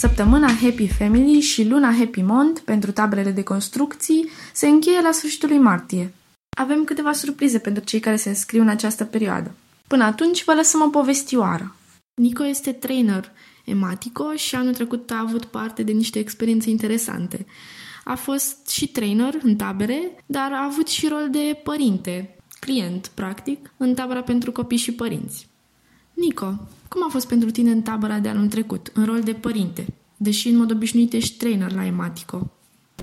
Săptămâna Happy Family și luna Happy Mont pentru taberele de construcții se încheie la sfârșitul lui martie. Avem câteva surprize pentru cei care se înscriu în această perioadă. Până atunci vă lăsăm o povestioară. Nico este trainer ematico și anul trecut a avut parte de niște experiențe interesante. A fost și trainer în tabere, dar a avut și rol de părinte, client, practic, în tabăra pentru copii și părinți. Nico, cum a fost pentru tine în tabăra de anul trecut, în rol de părinte, deși în mod obișnuit ești trainer la Ematico?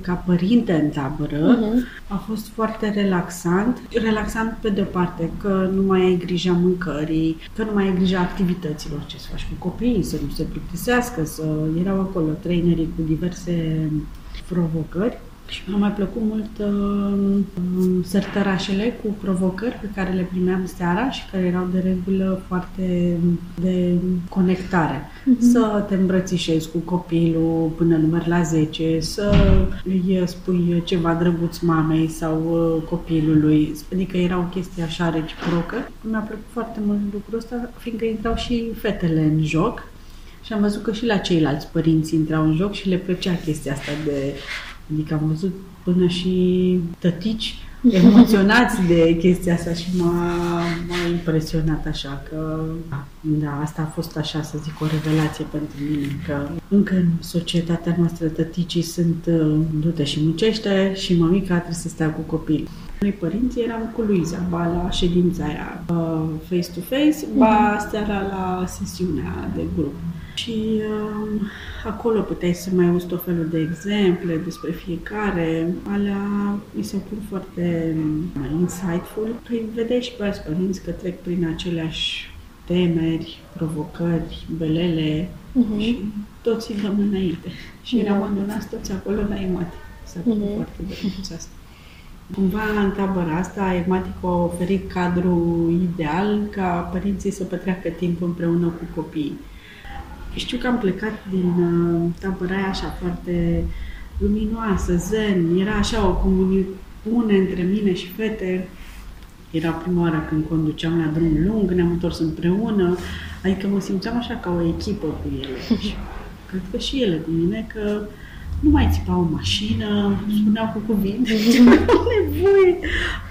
Ca părinte în tabără uh-huh. a fost foarte relaxant. Relaxant pe de-o parte că nu mai ai grija mâncării, că nu mai ai grija activităților, ce să faci cu copiii, să nu se plictisească, să erau acolo trainerii cu diverse provocări. Și mi-a mai plăcut mult uh, sărtărașele cu provocări pe care le primeam seara și care erau de regulă foarte de conectare. Uh-huh. Să te îmbrățișezi cu copilul până număr la 10, să îi spui ceva drăguț mamei sau uh, copilului. Adică era o chestie așa reciprocă. Mi-a plăcut foarte mult lucrul ăsta, fiindcă intrau și fetele în joc. Și am văzut că și la ceilalți părinți intrau în joc și le plăcea chestia asta de Adică am văzut până și tătici emoționați de chestia asta și m-a, m-a impresionat așa că, da, asta a fost așa, să zic, o revelație pentru mine, că încă în societatea noastră tăticii sunt uh, dute și muncește și mămica trebuie să stea cu copil. Noi părinții eram cu Luiza, ba la ședința aia uh, face-to-face, ba mhm. seara la sesiunea de grup. Și uh, acolo puteai să mai auzi tot felul de exemple despre fiecare. Alea mi se pun foarte um, insightful. Păi vedeai și pe alți părinți că trec prin aceleași temeri, provocări, belele uh-huh. și toți dăm înainte. Și eram adunați toți acolo la emate. S-a uh-huh. foarte de asta. Cumva în tabăra asta, Ematic a oferit cadrul ideal ca părinții să petreacă timp împreună cu copiii. Știu că am plecat din uh, tabăra aia așa foarte luminoasă, zen, era așa o comuniune între mine și fete. Era prima oară când conduceam la drum lung, ne-am întors împreună, adică mă simțeam așa ca o echipă cu ele. Și cred că și ele cu mine, că nu mai țipau o mașină, spuneau cu cuvinte, ce mai nevoie.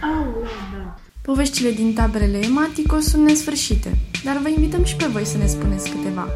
Au, da. Poveștile din taberele Ematico sunt nesfârșite, dar vă invităm și pe voi să ne spuneți câteva.